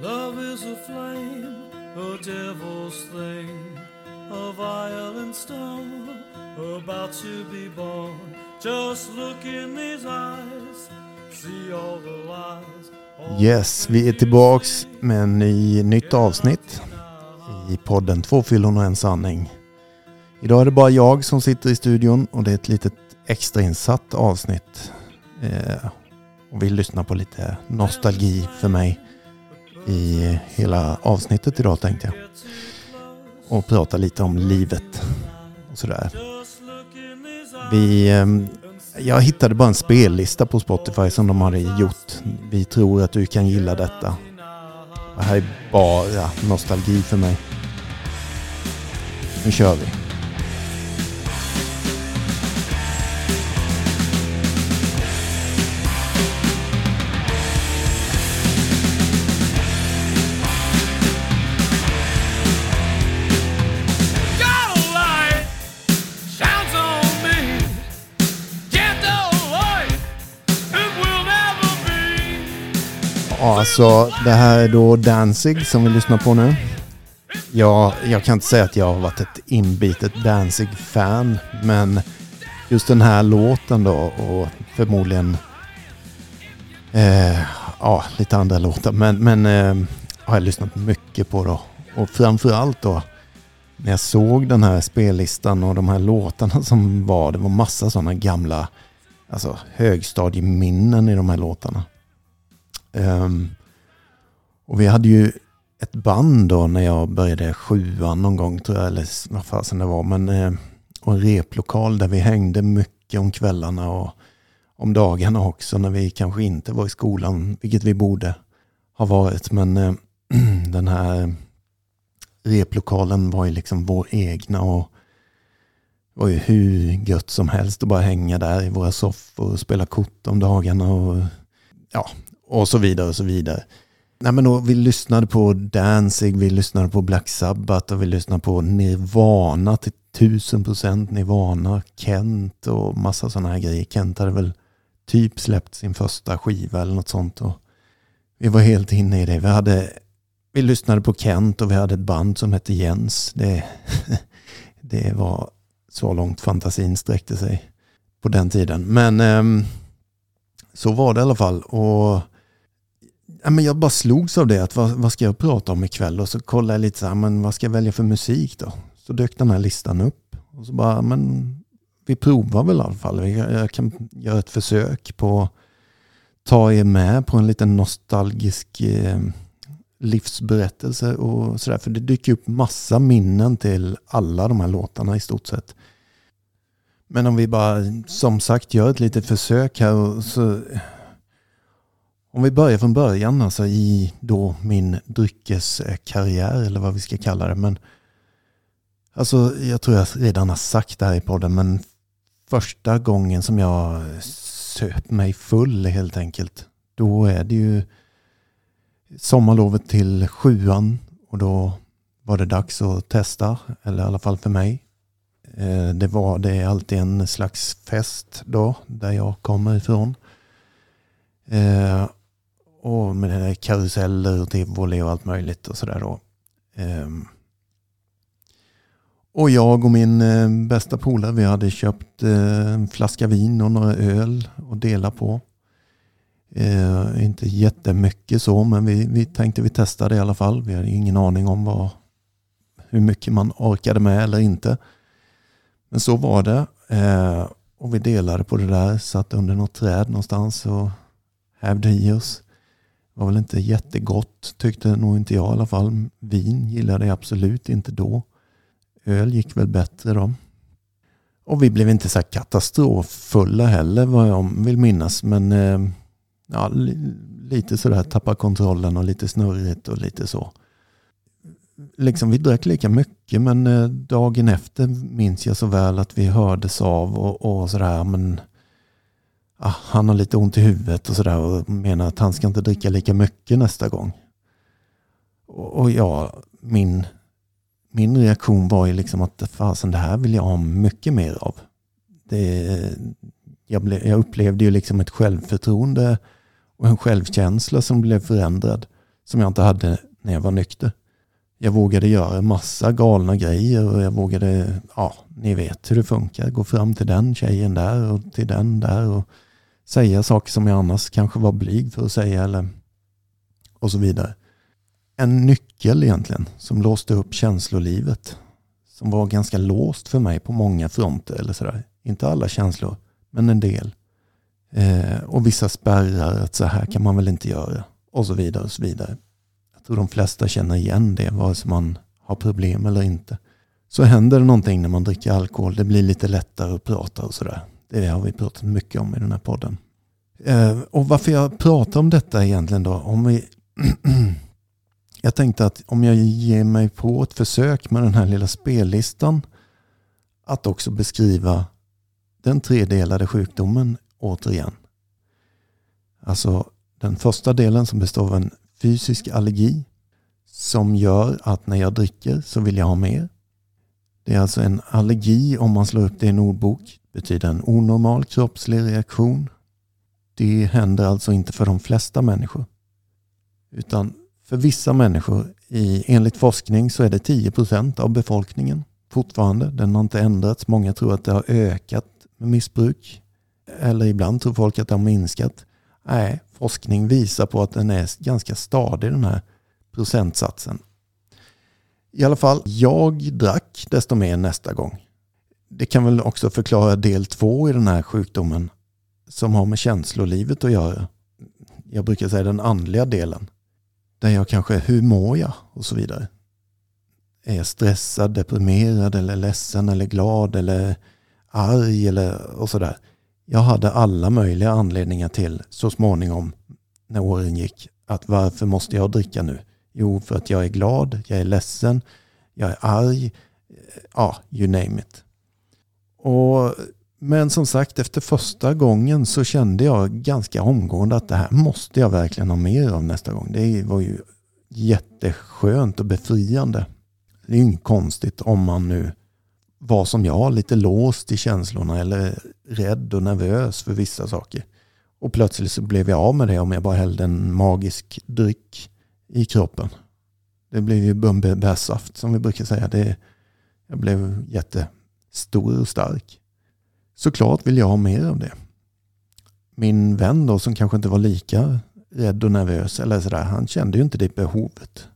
Love is a flame, a devil's thing, a violent star about to be born. Just look in these eyes, see all the lies. all Yes, vi är tillbaks med en ny, nytt avsnitt i podden Två fyllon och en sanning. Idag är det bara jag som sitter i studion och det är ett litet extrainsatt avsnitt. Eh, och vi lyssnar på lite nostalgi för mig i hela avsnittet idag tänkte jag. Och prata lite om livet och sådär. Vi, ehm, jag hittade bara en spellista på Spotify som de hade gjort. Vi tror att du kan gilla detta. Det här är bara nostalgi för mig. Nu kör vi. Alltså det här är då Danzig som vi lyssnar på nu. Ja, jag kan inte säga att jag har varit ett inbitet Danzig-fan, men just den här låten då och förmodligen eh, ja, lite andra låtar, men, men eh, har jag lyssnat mycket på då. Och framförallt då när jag såg den här spellistan och de här låtarna som var, det var massa sådana gamla alltså, högstadieminnen i de här låtarna. Um, och vi hade ju ett band då när jag började sjuan någon gång tror jag, eller vad fasen det var. Men, eh, och en replokal där vi hängde mycket om kvällarna och om dagarna också när vi kanske inte var i skolan, vilket vi borde ha varit. Men eh, den här replokalen var ju liksom vår egna och det var ju hur gött som helst att bara hänga där i våra soffor och spela kort om dagarna och ja, och så vidare och så vidare. Nej, men då, vi lyssnade på Danzig, vi lyssnade på Black Sabbath och vi lyssnade på Nirvana till tusen procent Nirvana, Kent och massa sådana här grejer. Kent hade väl typ släppt sin första skiva eller något sånt. Och vi var helt inne i det. Vi, hade, vi lyssnade på Kent och vi hade ett band som hette Jens. Det, det var så långt fantasin sträckte sig på den tiden. Men ehm, så var det i alla fall. Och ja, men jag bara slogs av det. Att vad, vad ska jag prata om ikväll? Och så kollade jag lite så här, men vad ska jag välja för musik då? Så dök den här listan upp. Och så bara, men vi provar väl i alla fall. Jag, Jag kan göra ett försök på att ta er med på en liten nostalgisk eh, livsberättelse och sådär. För det dyker upp massa minnen till alla de här låtarna i stort sett. Men om vi bara som sagt gör ett litet försök här och så om vi börjar från början, alltså i då min dryckeskarriär eller vad vi ska kalla det. Men alltså, jag tror jag redan har sagt det här i podden, men första gången som jag söp mig full helt enkelt, då är det ju sommarlovet till sjuan och då var det dags att testa, eller i alla fall för mig. Eh, det, var, det är alltid en slags fest då, där jag kommer ifrån. Eh, och med det där karuseller och tivoli och allt möjligt och sådär då. Ehm. Och jag och min eh, bästa polare, vi hade köpt eh, en flaska vin och några öl att dela på. Eh, inte jättemycket så, men vi, vi tänkte vi testade i alla fall. Vi hade ingen aning om vad, hur mycket man orkade med eller inte. Men så var det. Eh, och vi delade på det där, satt under något träd någonstans och hävde i oss. Det var väl inte jättegott tyckte nog inte jag i alla fall. Vin gillade jag absolut inte då. Öl gick väl bättre då. Och vi blev inte så här katastroffulla heller vad jag vill minnas. Men eh, ja, lite sådär tappa kontrollen och lite snurrigt och lite så. Liksom vi drack lika mycket men eh, dagen efter minns jag så väl att vi hördes av och, och sådär. Men ah, han har lite ont i huvudet och sådär och menar att han ska inte dricka lika mycket nästa gång. Och, och ja, min, min reaktion var ju liksom att fasen det här vill jag ha mycket mer av. Det, jag, ble, jag upplevde ju liksom ett självförtroende och en självkänsla som blev förändrad. som jag inte hade när jag var nykter. Jag vågade göra massa galna grejer och jag vågade, ja, ni vet hur det funkar. Gå fram till den tjejen där och till den där och säga saker som jag annars kanske var blyg för att säga eller och så vidare. En nyckel egentligen som låste upp känslolivet. Som var ganska låst för mig på många fronter eller sådär. Inte alla känslor, men en del. Eh, och vissa spärrar att så här kan man väl inte göra. Och så vidare och så vidare. Jag tror de flesta känner igen det, vare sig man har problem eller inte. Så händer det någonting när man dricker alkohol. Det blir lite lättare att prata och sådär. Det har vi pratat mycket om i den här podden. Eh, och varför jag pratar om detta egentligen då? Om vi jag tänkte att om jag ger mig på ett försök med den här lilla spellistan att också beskriva den tredelade sjukdomen återigen. Alltså den första delen som består av en fysisk allergi som gör att när jag dricker så vill jag ha mer. Det är alltså en allergi om man slår upp det i en ordbok betyder en onormal kroppslig reaktion. Det händer alltså inte för de flesta människor. Utan för vissa människor, i, enligt forskning, så är det 10 procent av befolkningen fortfarande. Den har inte ändrats. Många tror att det har ökat med missbruk. Eller ibland tror folk att det har minskat. Nej, forskning visar på att den är ganska stadig den här procentsatsen. I alla fall, jag drack desto mer nästa gång. Det kan väl också förklara del två i den här sjukdomen som har med känslolivet att göra. Jag brukar säga den andliga delen. Där jag kanske, hur mår jag? Och så vidare. Är jag stressad, deprimerad eller ledsen eller glad eller arg eller och sådär. Jag hade alla möjliga anledningar till så småningom när åren gick att varför måste jag dricka nu? Jo, för att jag är glad, jag är ledsen, jag är arg, ja, you name it. Och, men som sagt, efter första gången så kände jag ganska omgående att det här måste jag verkligen ha mer av nästa gång. Det var ju jätteskönt och befriande. Det är ju inget konstigt om man nu var som jag, lite låst i känslorna eller rädd och nervös för vissa saker. Och plötsligt så blev jag av med det om jag bara hällde en magisk dryck i kroppen. Det blev ju bumbebärsaft som vi brukar säga. Det, jag blev jätte stor och stark. Såklart vill jag ha mer av det. Min vän då som kanske inte var lika rädd och nervös eller sådär, han kände ju inte det behovet.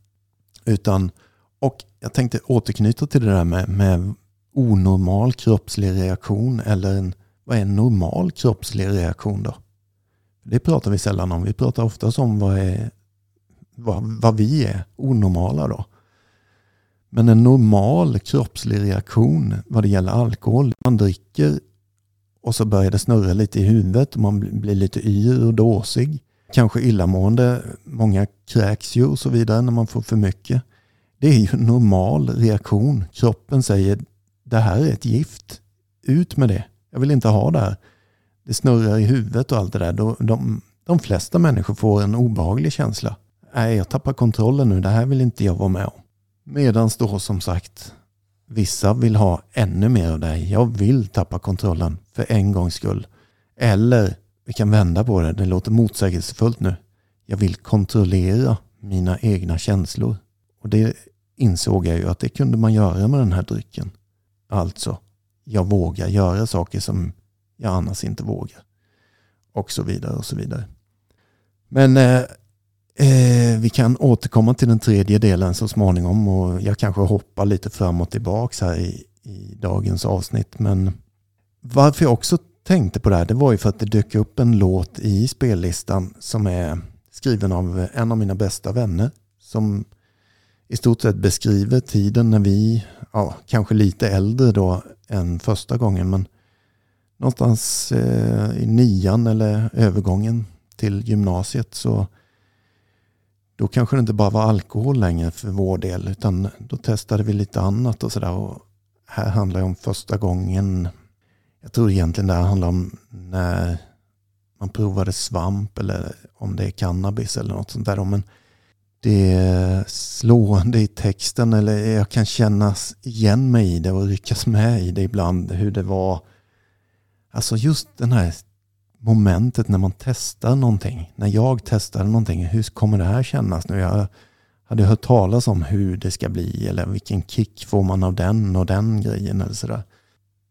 Utan, och jag tänkte återknyta till det där med, med onormal kroppslig reaktion eller en, vad är en normal kroppslig reaktion då? Det pratar vi sällan om. Vi pratar oftast om vad, är, vad, vad vi är, onormala då. Men en normal kroppslig reaktion vad det gäller alkohol, man dricker och så börjar det snurra lite i huvudet och man blir lite yr och dåsig. Kanske illamående, många kräks ju och så vidare när man får för mycket. Det är ju en normal reaktion. Kroppen säger det här är ett gift. Ut med det. Jag vill inte ha det här. Det snurrar i huvudet och allt det där. De, de, de flesta människor får en obehaglig känsla. Nej, jag tappar kontrollen nu. Det här vill inte jag vara med om. Medan då som sagt vissa vill ha ännu mer av dig. Jag vill tappa kontrollen för en gångs skull. Eller vi kan vända på det. Det låter motsägelsefullt nu. Jag vill kontrollera mina egna känslor. Och det insåg jag ju att det kunde man göra med den här drycken. Alltså, jag vågar göra saker som jag annars inte vågar. Och så vidare och så vidare. Men eh, eh, vi kan återkomma till den tredje delen så småningom och jag kanske hoppar lite fram och tillbaka här i, i dagens avsnitt. Men varför jag också tänkte på det här, det var ju för att det dök upp en låt i spellistan som är skriven av en av mina bästa vänner som i stort sett beskriver tiden när vi, ja, kanske lite äldre då än första gången, men någonstans eh, i nian eller övergången till gymnasiet så då kanske det inte bara var alkohol längre för vår del utan då testade vi lite annat och sådär. Här handlar det om första gången, jag tror egentligen det här handlar om när man provade svamp eller om det är cannabis eller något sånt där. Men det är slående i texten eller jag kan känna igen mig i det och ryckas med i det ibland hur det var. Alltså just den här momentet när man testar någonting. När jag testar någonting, hur kommer det här kännas nu? Jag hade hört talas om hur det ska bli eller vilken kick får man av den och den grejen eller sådär.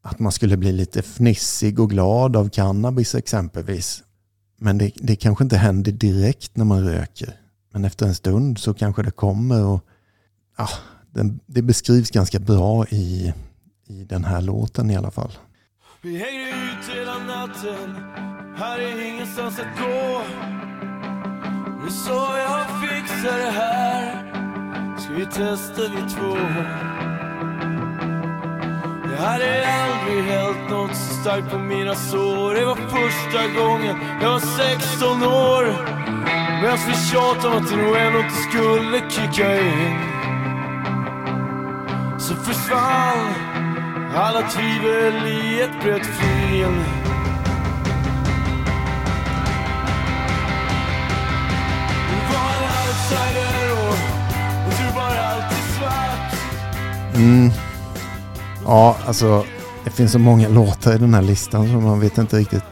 Att man skulle bli lite fnissig och glad av cannabis exempelvis. Men det, det kanske inte händer direkt när man röker. Men efter en stund så kanske det kommer och ja, det, det beskrivs ganska bra i, i den här låten i alla fall. Vi hänger ut hela natten, här är ingenstans att gå. Nu sa jag fixar det här, ska vi testa vi två. Det hade aldrig hällt något så starkt på mina sår. Det var första gången jag var 16 år. Medan vi tjatade om att det nog ändå inte skulle kicka in. Så försvann alla tvivel i ett brett flin. Outsider och, och du var alltid svart. Mm. Ja, alltså det finns så många låtar i den här listan så man vet inte riktigt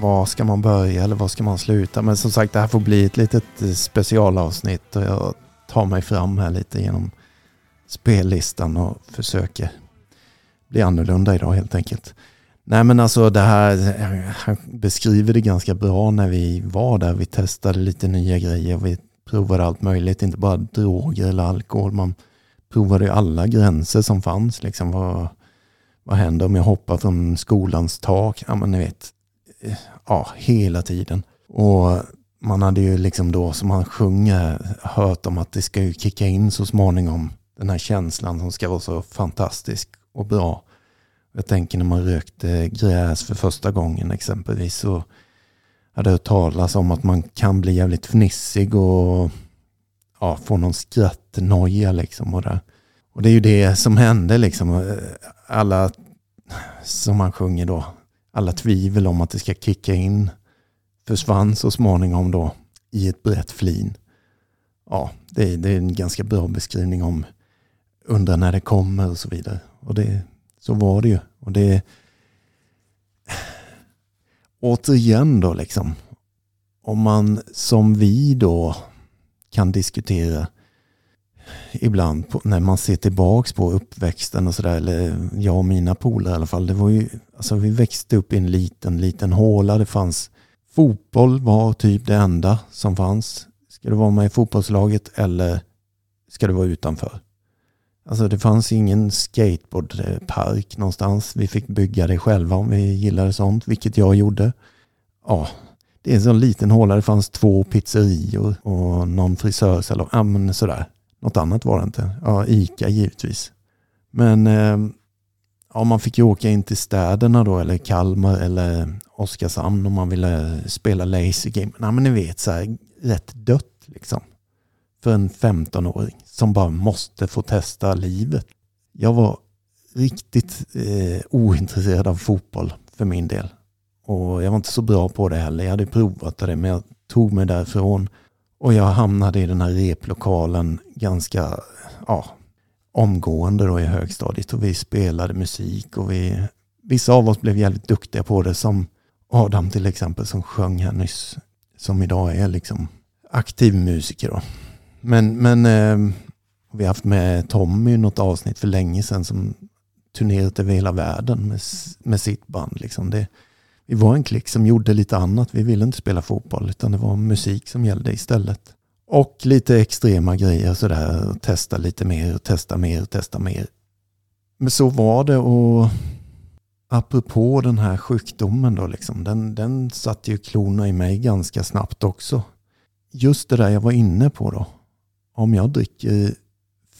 var ska man börja eller var ska man sluta. Men som sagt, det här får bli ett litet eh, specialavsnitt och jag tar mig fram här lite genom spellistan och försöker bli annorlunda idag helt enkelt. Nej men alltså det här, eh, han beskriver det ganska bra när vi var där. Vi testade lite nya grejer. Vi provade allt möjligt, inte bara droger eller alkohol. Man provade alla gränser som fanns. Liksom, vad, vad händer om jag hoppar från skolans tak? Ja men ni vet, eh, ja hela tiden. Och man hade ju liksom då, som han sjunger, hört om att det ska ju kicka in så småningom. Den här känslan som ska vara så fantastisk och bra. Jag tänker när man rökte gräs för första gången exempelvis så hade hört talas om att man kan bli jävligt fnissig och ja, få någon skrattnoja liksom. Och, det. och det är ju det som hände liksom. Alla, som man sjunger då, alla tvivel om att det ska kicka in försvann så småningom då i ett brett flin. Ja, det är, det är en ganska bra beskrivning om undra när det kommer och så vidare. Och det, så var det ju. Och det återigen då liksom. Om man som vi då kan diskutera ibland på, när man ser tillbaks på uppväxten och sådär. Eller jag och mina polare i alla fall. Det var ju, alltså vi växte upp i en liten, liten håla. Det fanns fotboll var typ det enda som fanns. Ska du vara med i fotbollslaget eller ska du vara utanför? Alltså det fanns ingen skateboardpark någonstans. Vi fick bygga det själva om vi gillade sånt, vilket jag gjorde. Ja, det är en sån liten håla. Det fanns två pizzerior och någon frisörsalong. Ja, men sådär. Något annat var det inte. Ja, Ica givetvis. Men ehm, ja, man fick ju åka in till städerna då, eller Kalmar eller Oskarshamn om man ville spela lazy game. Nej, men ni vet, så här, rätt dött liksom för en 15-åring som bara måste få testa livet. Jag var riktigt eh, ointresserad av fotboll för min del. Och jag var inte så bra på det heller. Jag hade provat det men jag tog mig därifrån. Och jag hamnade i den här replokalen ganska ja, omgående då i högstadiet. Och vi spelade musik och vi, vissa av oss blev jävligt duktiga på det. Som Adam till exempel som sjöng här nyss. Som idag är liksom aktiv musiker då. Men, men eh, vi har haft med Tommy i något avsnitt för länge sedan som turnerat över hela världen med, med sitt band. Liksom. Det, vi var en klick som gjorde lite annat. Vi ville inte spela fotboll utan det var musik som gällde istället. Och lite extrema grejer sådär. Testa lite mer, testa mer, testa mer. Men så var det och apropå den här sjukdomen då liksom. Den, den satte ju klorna i mig ganska snabbt också. Just det där jag var inne på då om jag dricker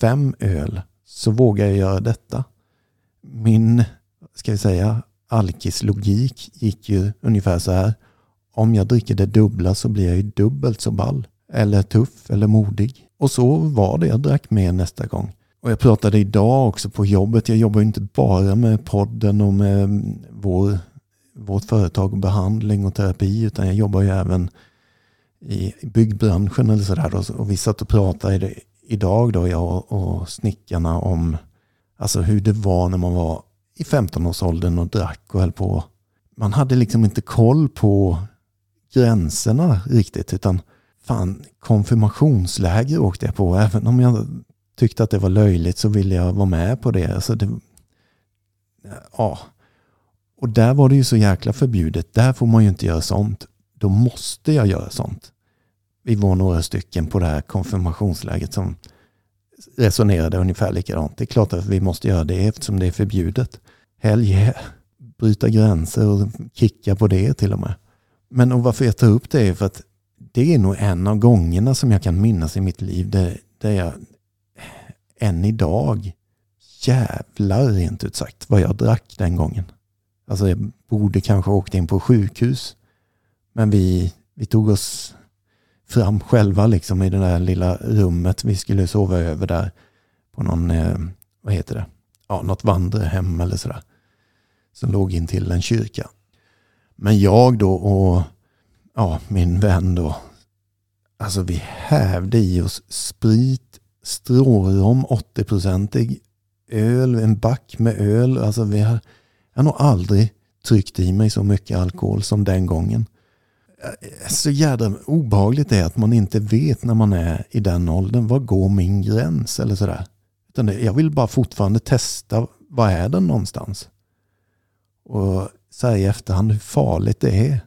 fem öl så vågar jag göra detta. Min, ska vi säga, alkislogik gick ju ungefär så här. Om jag dricker det dubbla så blir jag ju dubbelt så ball. Eller tuff eller modig. Och så var det. Jag drack mer nästa gång. Och jag pratade idag också på jobbet. Jag jobbar inte bara med podden och med mm, vår, vårt företag och behandling och terapi. Utan jag jobbar ju även i byggbranschen eller sådär. Och vi satt och pratade idag då, jag och snickarna om alltså hur det var när man var i 15-årsåldern och drack och höll på man hade liksom inte koll på gränserna riktigt. Utan fan, konfirmationsläger åkte jag på. Även om jag tyckte att det var löjligt så ville jag vara med på det. Alltså det ja. Och där var det ju så jäkla förbjudet. Där får man ju inte göra sånt. Då måste jag göra sånt. Vi var några stycken på det här konfirmationsläget som resonerade ungefär likadant. Det är klart att vi måste göra det eftersom det är förbjudet. Helge, bryta gränser och kicka på det till och med. Men och varför jag tar upp det är för att det är nog en av gångerna som jag kan minnas i mitt liv där, där jag än idag jävlar rent ut sagt vad jag drack den gången. Alltså jag borde kanske åkt in på sjukhus. Men vi, vi tog oss fram själva liksom i det där lilla rummet. Vi skulle sova över där på någon, eh, vad heter det, ja, något vandrarhem eller sådär. Som låg in till en kyrka. Men jag då och ja, min vän då. Alltså vi hävde i oss sprit, strårom 80-procentig, öl, en back med öl. Alltså vi har, jag har nog aldrig tryckt i mig så mycket alkohol som den gången. Eh, så jädra obehagligt det är att man inte vet när man är i den åldern. Var går min gräns eller sådär. Utan det, jag vill bara fortfarande testa. Var är den någonstans? Och säga i efterhand hur farligt det är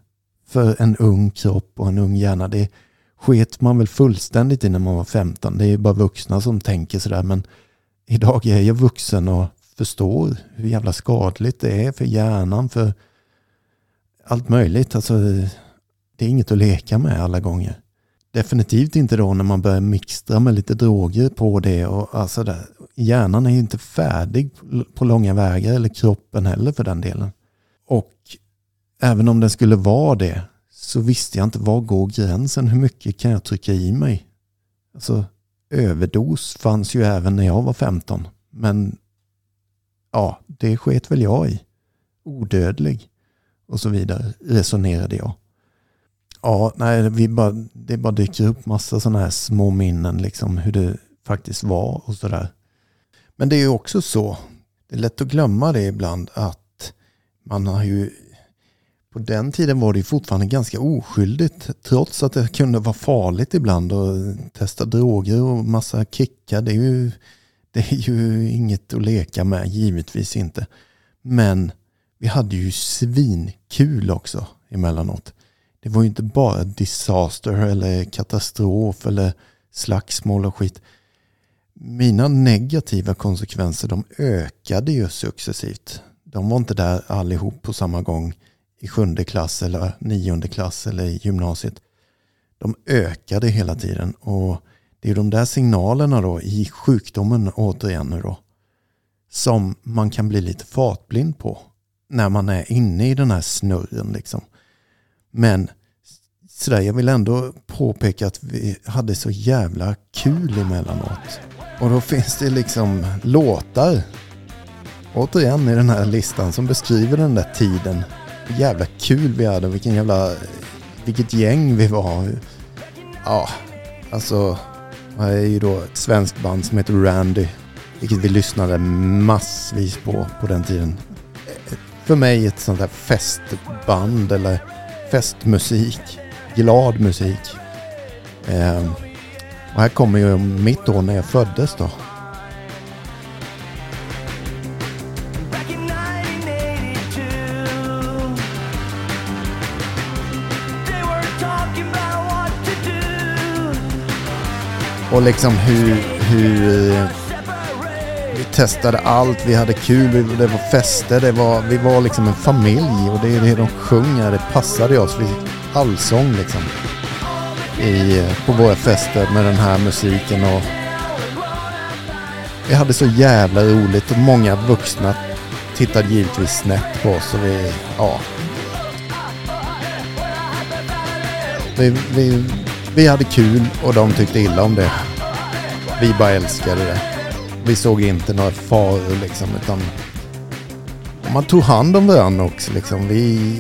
för en ung kropp och en ung hjärna. Det sket man väl fullständigt i när man var 15. Det är bara vuxna som tänker sådär. Men idag är jag vuxen och förstår hur jävla skadligt det är för hjärnan, för allt möjligt. Alltså, det är inget att leka med alla gånger. Definitivt inte då när man börjar mixtra med lite droger på det. Och alltså där, hjärnan är ju inte färdig på långa vägar, eller kroppen heller för den delen. Och även om den skulle vara det, så visste jag inte var går gränsen? Hur mycket kan jag trycka i mig? Alltså, överdos fanns ju även när jag var 15. Men ja, det sket väl jag i. Odödlig och så vidare resonerade jag. Ja, nej, vi bara, det bara dyker upp massa sådana här små minnen, liksom hur det faktiskt var och sådär. Men det är ju också så, det är lätt att glömma det ibland, att man har ju på den tiden var det ju fortfarande ganska oskyldigt trots att det kunde vara farligt ibland att testa droger och massa kickar. Det är ju, det är ju inget att leka med, givetvis inte. Men vi hade ju svinkul också emellanåt. Det var ju inte bara disaster eller katastrof eller slagsmål och skit. Mina negativa konsekvenser de ökade ju successivt. De var inte där allihop på samma gång i sjunde klass eller nionde klass eller i gymnasiet. De ökade hela tiden och det är de där signalerna då i sjukdomen återigen nu då som man kan bli lite fartblind på när man är inne i den här snurren liksom. Men sådär, jag vill ändå påpeka att vi hade så jävla kul emellanåt. Och då finns det liksom låtar återigen i den här listan som beskriver den där tiden jävla kul vi hade. Vilken jävla... Vilket gäng vi var. Ja, alltså... Det är ju då ett svenskt band som heter Randy. Vilket vi lyssnade massvis på på den tiden. För mig ett sånt här festband eller festmusik. Glad musik. Eh, och här kommer ju mitt år när jag föddes då. Och liksom hur, hur eh, vi testade allt, vi hade kul, det var fester, det var, vi var liksom en familj och det är det de sjunger, det passade oss. Vi allsång liksom. I, på våra fester med den här musiken och vi hade så jävla roligt och många vuxna tittade givetvis snett på oss och vi, ja. Vi, vi, vi hade kul och de tyckte illa om det. Vi bara älskade det. Vi såg inte några faror liksom utan man tog hand om varandra också liksom. Vi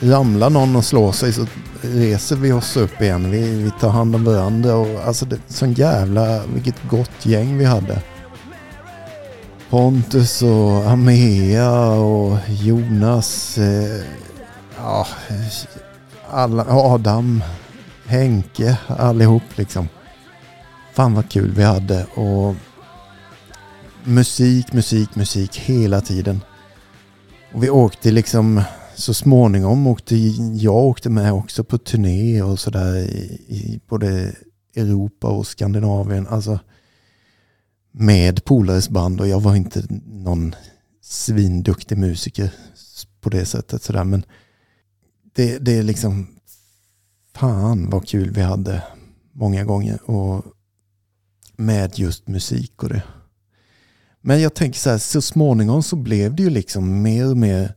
ramlar någon och slår sig så reser vi oss upp igen. Vi, vi tar hand om varandra och alltså det, sån jävla, vilket gott gäng vi hade. Pontus och Amea och Jonas. Eh, ja, alla, Adam, Henke, allihop liksom. Fan vad kul vi hade och musik, musik, musik hela tiden. Och vi åkte liksom så småningom åkte jag åkte med också på turné och sådär i, i både Europa och Skandinavien. Alltså med polares band och jag var inte någon svinduktig musiker på det sättet sådär men det, det är liksom fan vad kul vi hade många gånger och med just musik och det. Men jag tänker så här, så småningom så blev det ju liksom mer och mer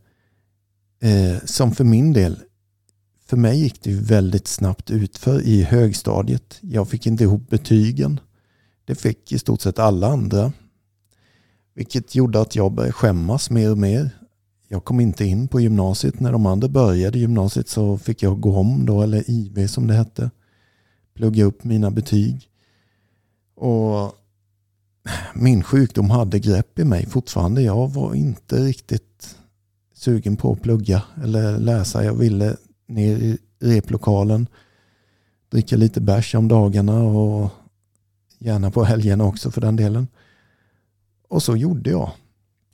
eh, som för min del. För mig gick det ju väldigt snabbt utför i högstadiet. Jag fick inte ihop betygen. Det fick i stort sett alla andra. Vilket gjorde att jag började skämmas mer och mer. Jag kom inte in på gymnasiet. När de andra började gymnasiet så fick jag gå om då, eller IB som det hette. Plugga upp mina betyg. Och min sjukdom hade grepp i mig fortfarande. Jag var inte riktigt sugen på att plugga eller läsa. Jag ville ner i replokalen, dricka lite bärs om dagarna och gärna på helgerna också för den delen. Och så gjorde jag.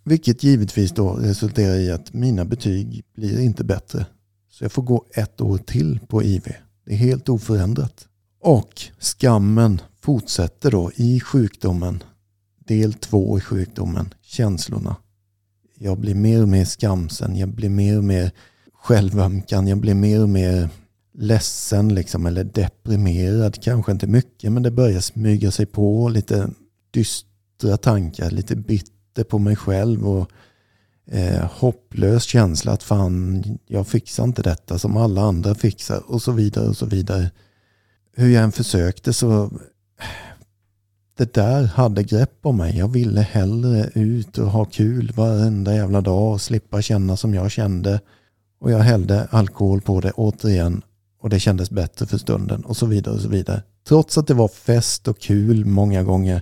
Vilket givetvis då resulterar i att mina betyg blir inte bättre. Så jag får gå ett år till på IV. Det är helt oförändrat. Och skammen fortsätter då i sjukdomen. Del två i sjukdomen, känslorna. Jag blir mer och mer skamsen, jag blir mer och mer självömkan, jag blir mer och mer ledsen liksom, eller deprimerad. Kanske inte mycket, men det börjar smyga sig på lite dystra tankar, lite bitter på mig själv och eh, hopplös känsla att fan, jag fixar inte detta som alla andra fixar och så vidare och så vidare. Hur jag än försökte så det där hade grepp om mig. Jag ville hellre ut och ha kul varenda jävla dag och slippa känna som jag kände. Och jag hällde alkohol på det återigen och det kändes bättre för stunden och så vidare och så vidare. Trots att det var fest och kul många gånger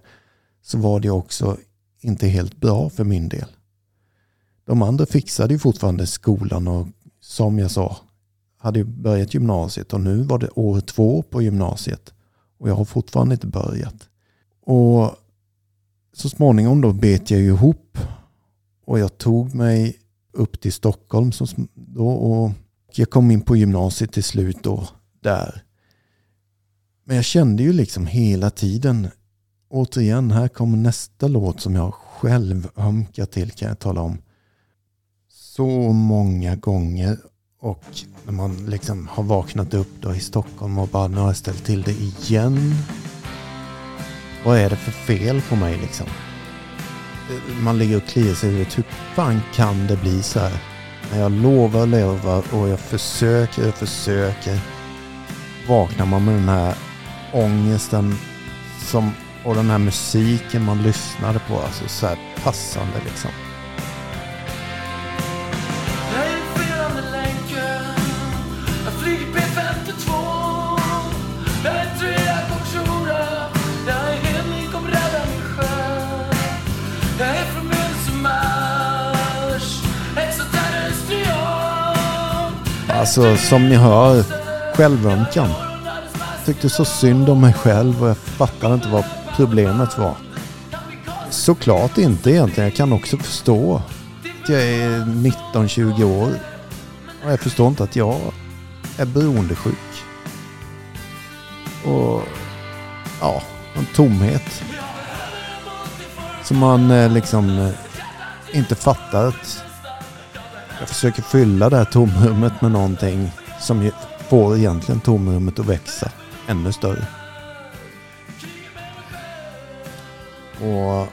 så var det också inte helt bra för min del. De andra fixade ju fortfarande skolan och som jag sa hade ju börjat gymnasiet och nu var det år två på gymnasiet och jag har fortfarande inte börjat. Och så småningom då bet jag ihop och jag tog mig upp till Stockholm så då och jag kom in på gymnasiet till slut då där. Men jag kände ju liksom hela tiden, återigen här kommer nästa låt som jag själv ömkar till kan jag tala om. Så många gånger och när man liksom har vaknat upp då i Stockholm och bara nu har jag ställt till det igen. Vad är det för fel på mig liksom? Man ligger och kliar sig i huvudet. Hur fan kan det bli så här? När jag lovar och lovar och jag försöker och försöker. Vaknar man med den här ångesten som, och den här musiken man lyssnade på. Alltså så här passande liksom. Alltså som ni hör, självömkan. Tyckte så synd om mig själv och jag fattade inte vad problemet var. Såklart inte egentligen. Jag kan också förstå att jag är 19-20 år. Och jag förstår inte att jag är beroendesjuk. Och ja, en tomhet. Som man eh, liksom eh, inte fattar att jag försöker fylla det här tomrummet med någonting som får egentligen tomrummet att växa ännu större. Och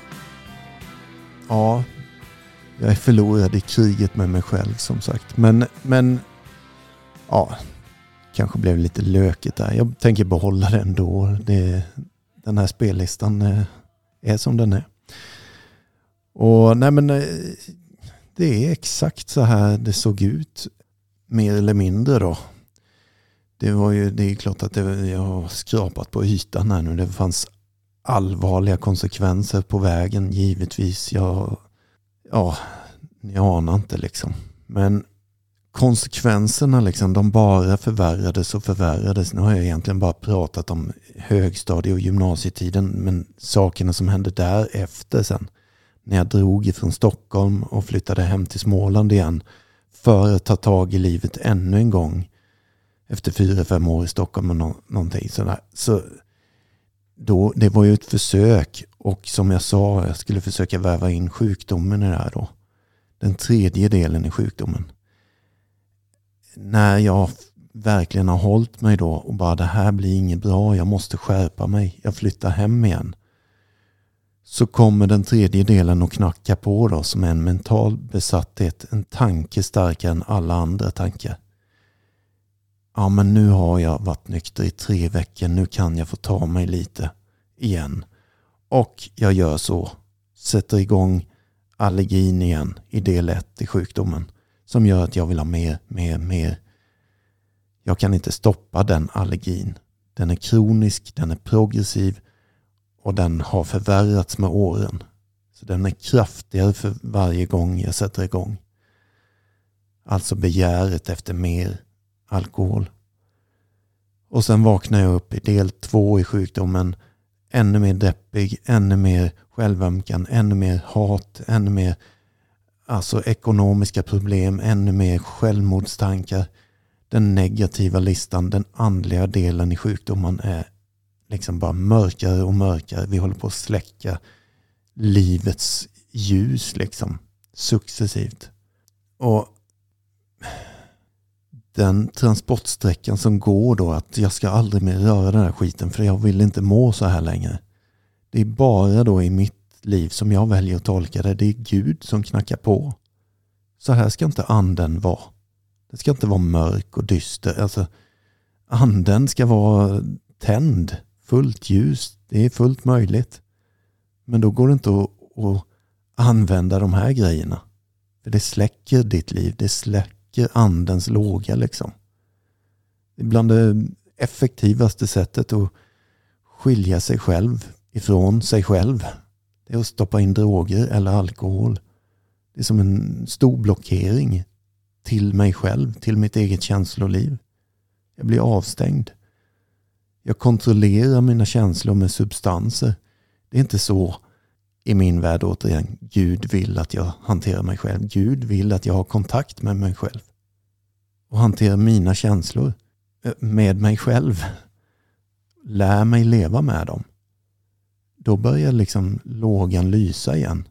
ja, jag är förlorad i kriget med mig själv som sagt. Men, men ja, kanske blev lite lökigt där. Jag tänker behålla det ändå. Det, den här spellistan eh, är, som den är. Och nej men eh, det är exakt så här det såg ut. Mer eller mindre då. Det, var ju, det är klart att det, jag har skrapat på ytan här nu. Det fanns allvarliga konsekvenser på vägen givetvis. Jag, ja, ni anar inte liksom. Men konsekvenserna liksom, de bara förvärrades och förvärrades. Nu har jag egentligen bara pratat om högstadie och gymnasietiden, men sakerna som hände därefter sen. När jag drog ifrån Stockholm och flyttade hem till Småland igen för att ta tag i livet ännu en gång efter fyra, fem år i Stockholm och nå någonting sådär. Så då, det var ju ett försök och som jag sa, jag skulle försöka väva in sjukdomen i det här då. Den tredje delen i sjukdomen. När jag verkligen har hållit mig då och bara det här blir inget bra, jag måste skärpa mig, jag flyttar hem igen. Så kommer den tredje delen att knacka på då som är en mental besatthet, en tanke starkare än alla andra tankar ja men nu har jag varit nykter i tre veckor, nu kan jag få ta mig lite igen. Och jag gör så, sätter igång allergin igen i del 1 i sjukdomen som gör att jag vill ha mer, mer, mer. Jag kan inte stoppa den allergin. Den är kronisk, den är progressiv och den har förvärrats med åren. Så den är kraftigare för varje gång jag sätter igång. Alltså begäret efter mer alkohol. Och sen vaknar jag upp i del två i sjukdomen. Ännu mer deppig, ännu mer självömkan, ännu mer hat, ännu mer alltså ekonomiska problem, ännu mer självmordstankar. Den negativa listan, den andliga delen i sjukdomen är liksom bara mörkare och mörkare. Vi håller på att släcka livets ljus liksom successivt. Och den transportsträckan som går då att jag ska aldrig mer röra den här skiten för jag vill inte må så här längre. Det är bara då i mitt liv som jag väljer att tolka det. Det är Gud som knackar på. Så här ska inte anden vara. Det ska inte vara mörk och dyster. Alltså, anden ska vara tänd, fullt ljus. Det är fullt möjligt. Men då går det inte att, att använda de här grejerna. För det släcker ditt liv. Det släcker andens låga liksom. Det är bland det effektivaste sättet att skilja sig själv ifrån sig själv. Det är att stoppa in droger eller alkohol. Det är som en stor blockering till mig själv, till mitt eget känsloliv. Jag blir avstängd. Jag kontrollerar mina känslor med substanser. Det är inte så i min värld återigen, Gud vill att jag hanterar mig själv. Gud vill att jag har kontakt med mig själv. Och hanterar mina känslor eh, med mig själv. Lär mig leva med dem. Då börjar liksom lågan lysa igen.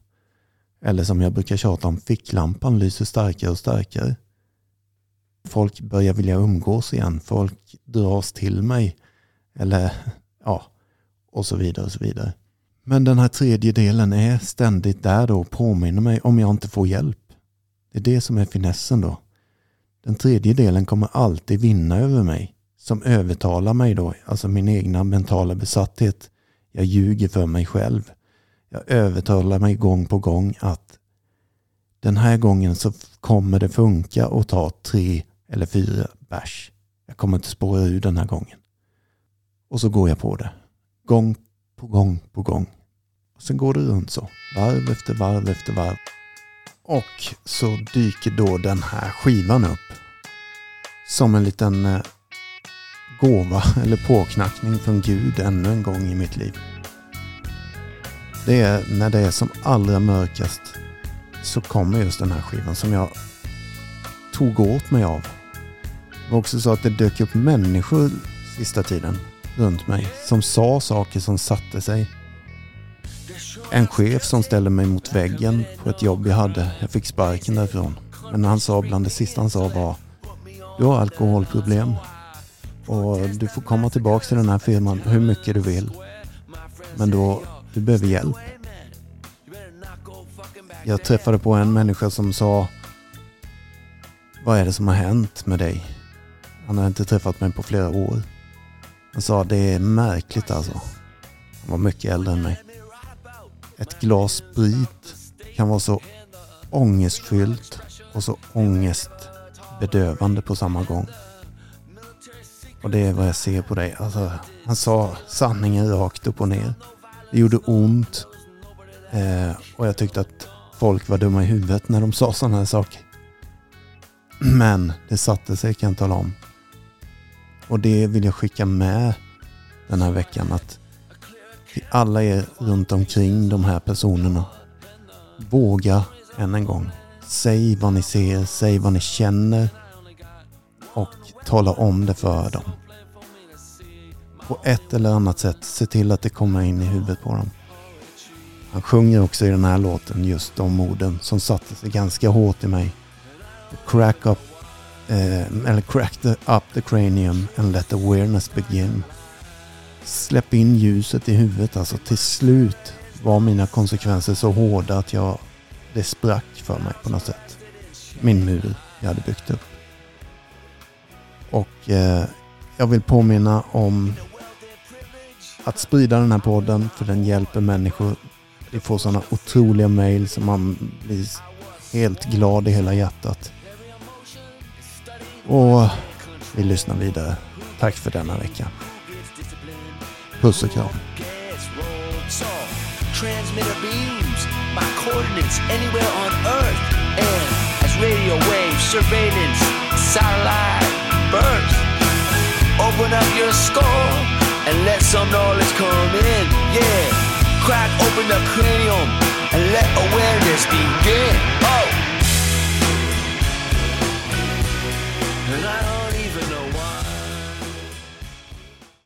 Eller som jag brukar tjata om, ficklampan lyser starkare och starkare. Folk börjar vilja umgås igen. Folk dras till mig. Eller ja, och så vidare och så vidare. Men den här tredje delen är ständigt där då och påminner mig om jag inte får hjälp. Det är det som är finessen då. Den tredje delen kommer alltid vinna över mig. Som övertalar mig då, alltså min egna mentala besatthet. Jag ljuger för mig själv. Jag övertalar mig gång på gång att den här gången så kommer det funka att ta tre eller fyra bärs. Jag kommer inte spåra ur den här gången. Och så går jag på det. Gång på gång på gång. Och sen går det runt så. Varv efter varv efter varv. Och så dyker då den här skivan upp. Som en liten eh, gåva eller påknackning från Gud ännu en gång i mitt liv. Det är när det är som allra mörkast så kommer just den här skivan som jag tog åt mig av. Det var också så att det dök upp människor sista tiden runt mig som sa saker som satte sig. En chef som ställde mig mot väggen på ett jobb jag hade. Jag fick sparken därifrån. Men han sa bland det sista han sa var Du har alkoholproblem. Och du får komma tillbaka till den här firman hur mycket du vill. Men då, du behöver hjälp. Jag träffade på en människa som sa Vad är det som har hänt med dig? Han har inte träffat mig på flera år. Han sa det är märkligt alltså. Han var mycket äldre än mig. Ett glas sprit kan vara så ångestfyllt och så ångestbedövande på samma gång. Och det är vad jag ser på dig. Alltså, han sa sanningen rakt upp och ner. Det gjorde ont. Eh, och jag tyckte att folk var dumma i huvudet när de sa sådana här saker. Men det satte sig kan jag tala om. Och det vill jag skicka med den här veckan. Att till alla er runt omkring de här personerna. Våga än en gång. Säg vad ni ser, säg vad ni känner. Och tala om det för dem. På ett eller annat sätt, se till att det kommer in i huvudet på dem. Han sjunger också i den här låten just de orden som satte sig ganska hårt i mig. Crack up, eh, eller crack the, up the cranium and let the awareness begin. Släpp in ljuset i huvudet alltså. Till slut var mina konsekvenser så hårda att jag, det sprack för mig på något sätt. Min mur jag hade byggt upp. Och eh, jag vill påminna om att sprida den här podden för den hjälper människor. Vi får sådana otroliga mail som man blir helt glad i hela hjärtat. Och vi lyssnar vidare. Tack för denna vecka. Puss och kram. Transmitter beams, my coordinates anywhere on Earth. And as radio waves, surveillance, satellite, burst Open up your skull and let some knowledge come in. Yeah, crack open the cranium and let awareness begin. Oh.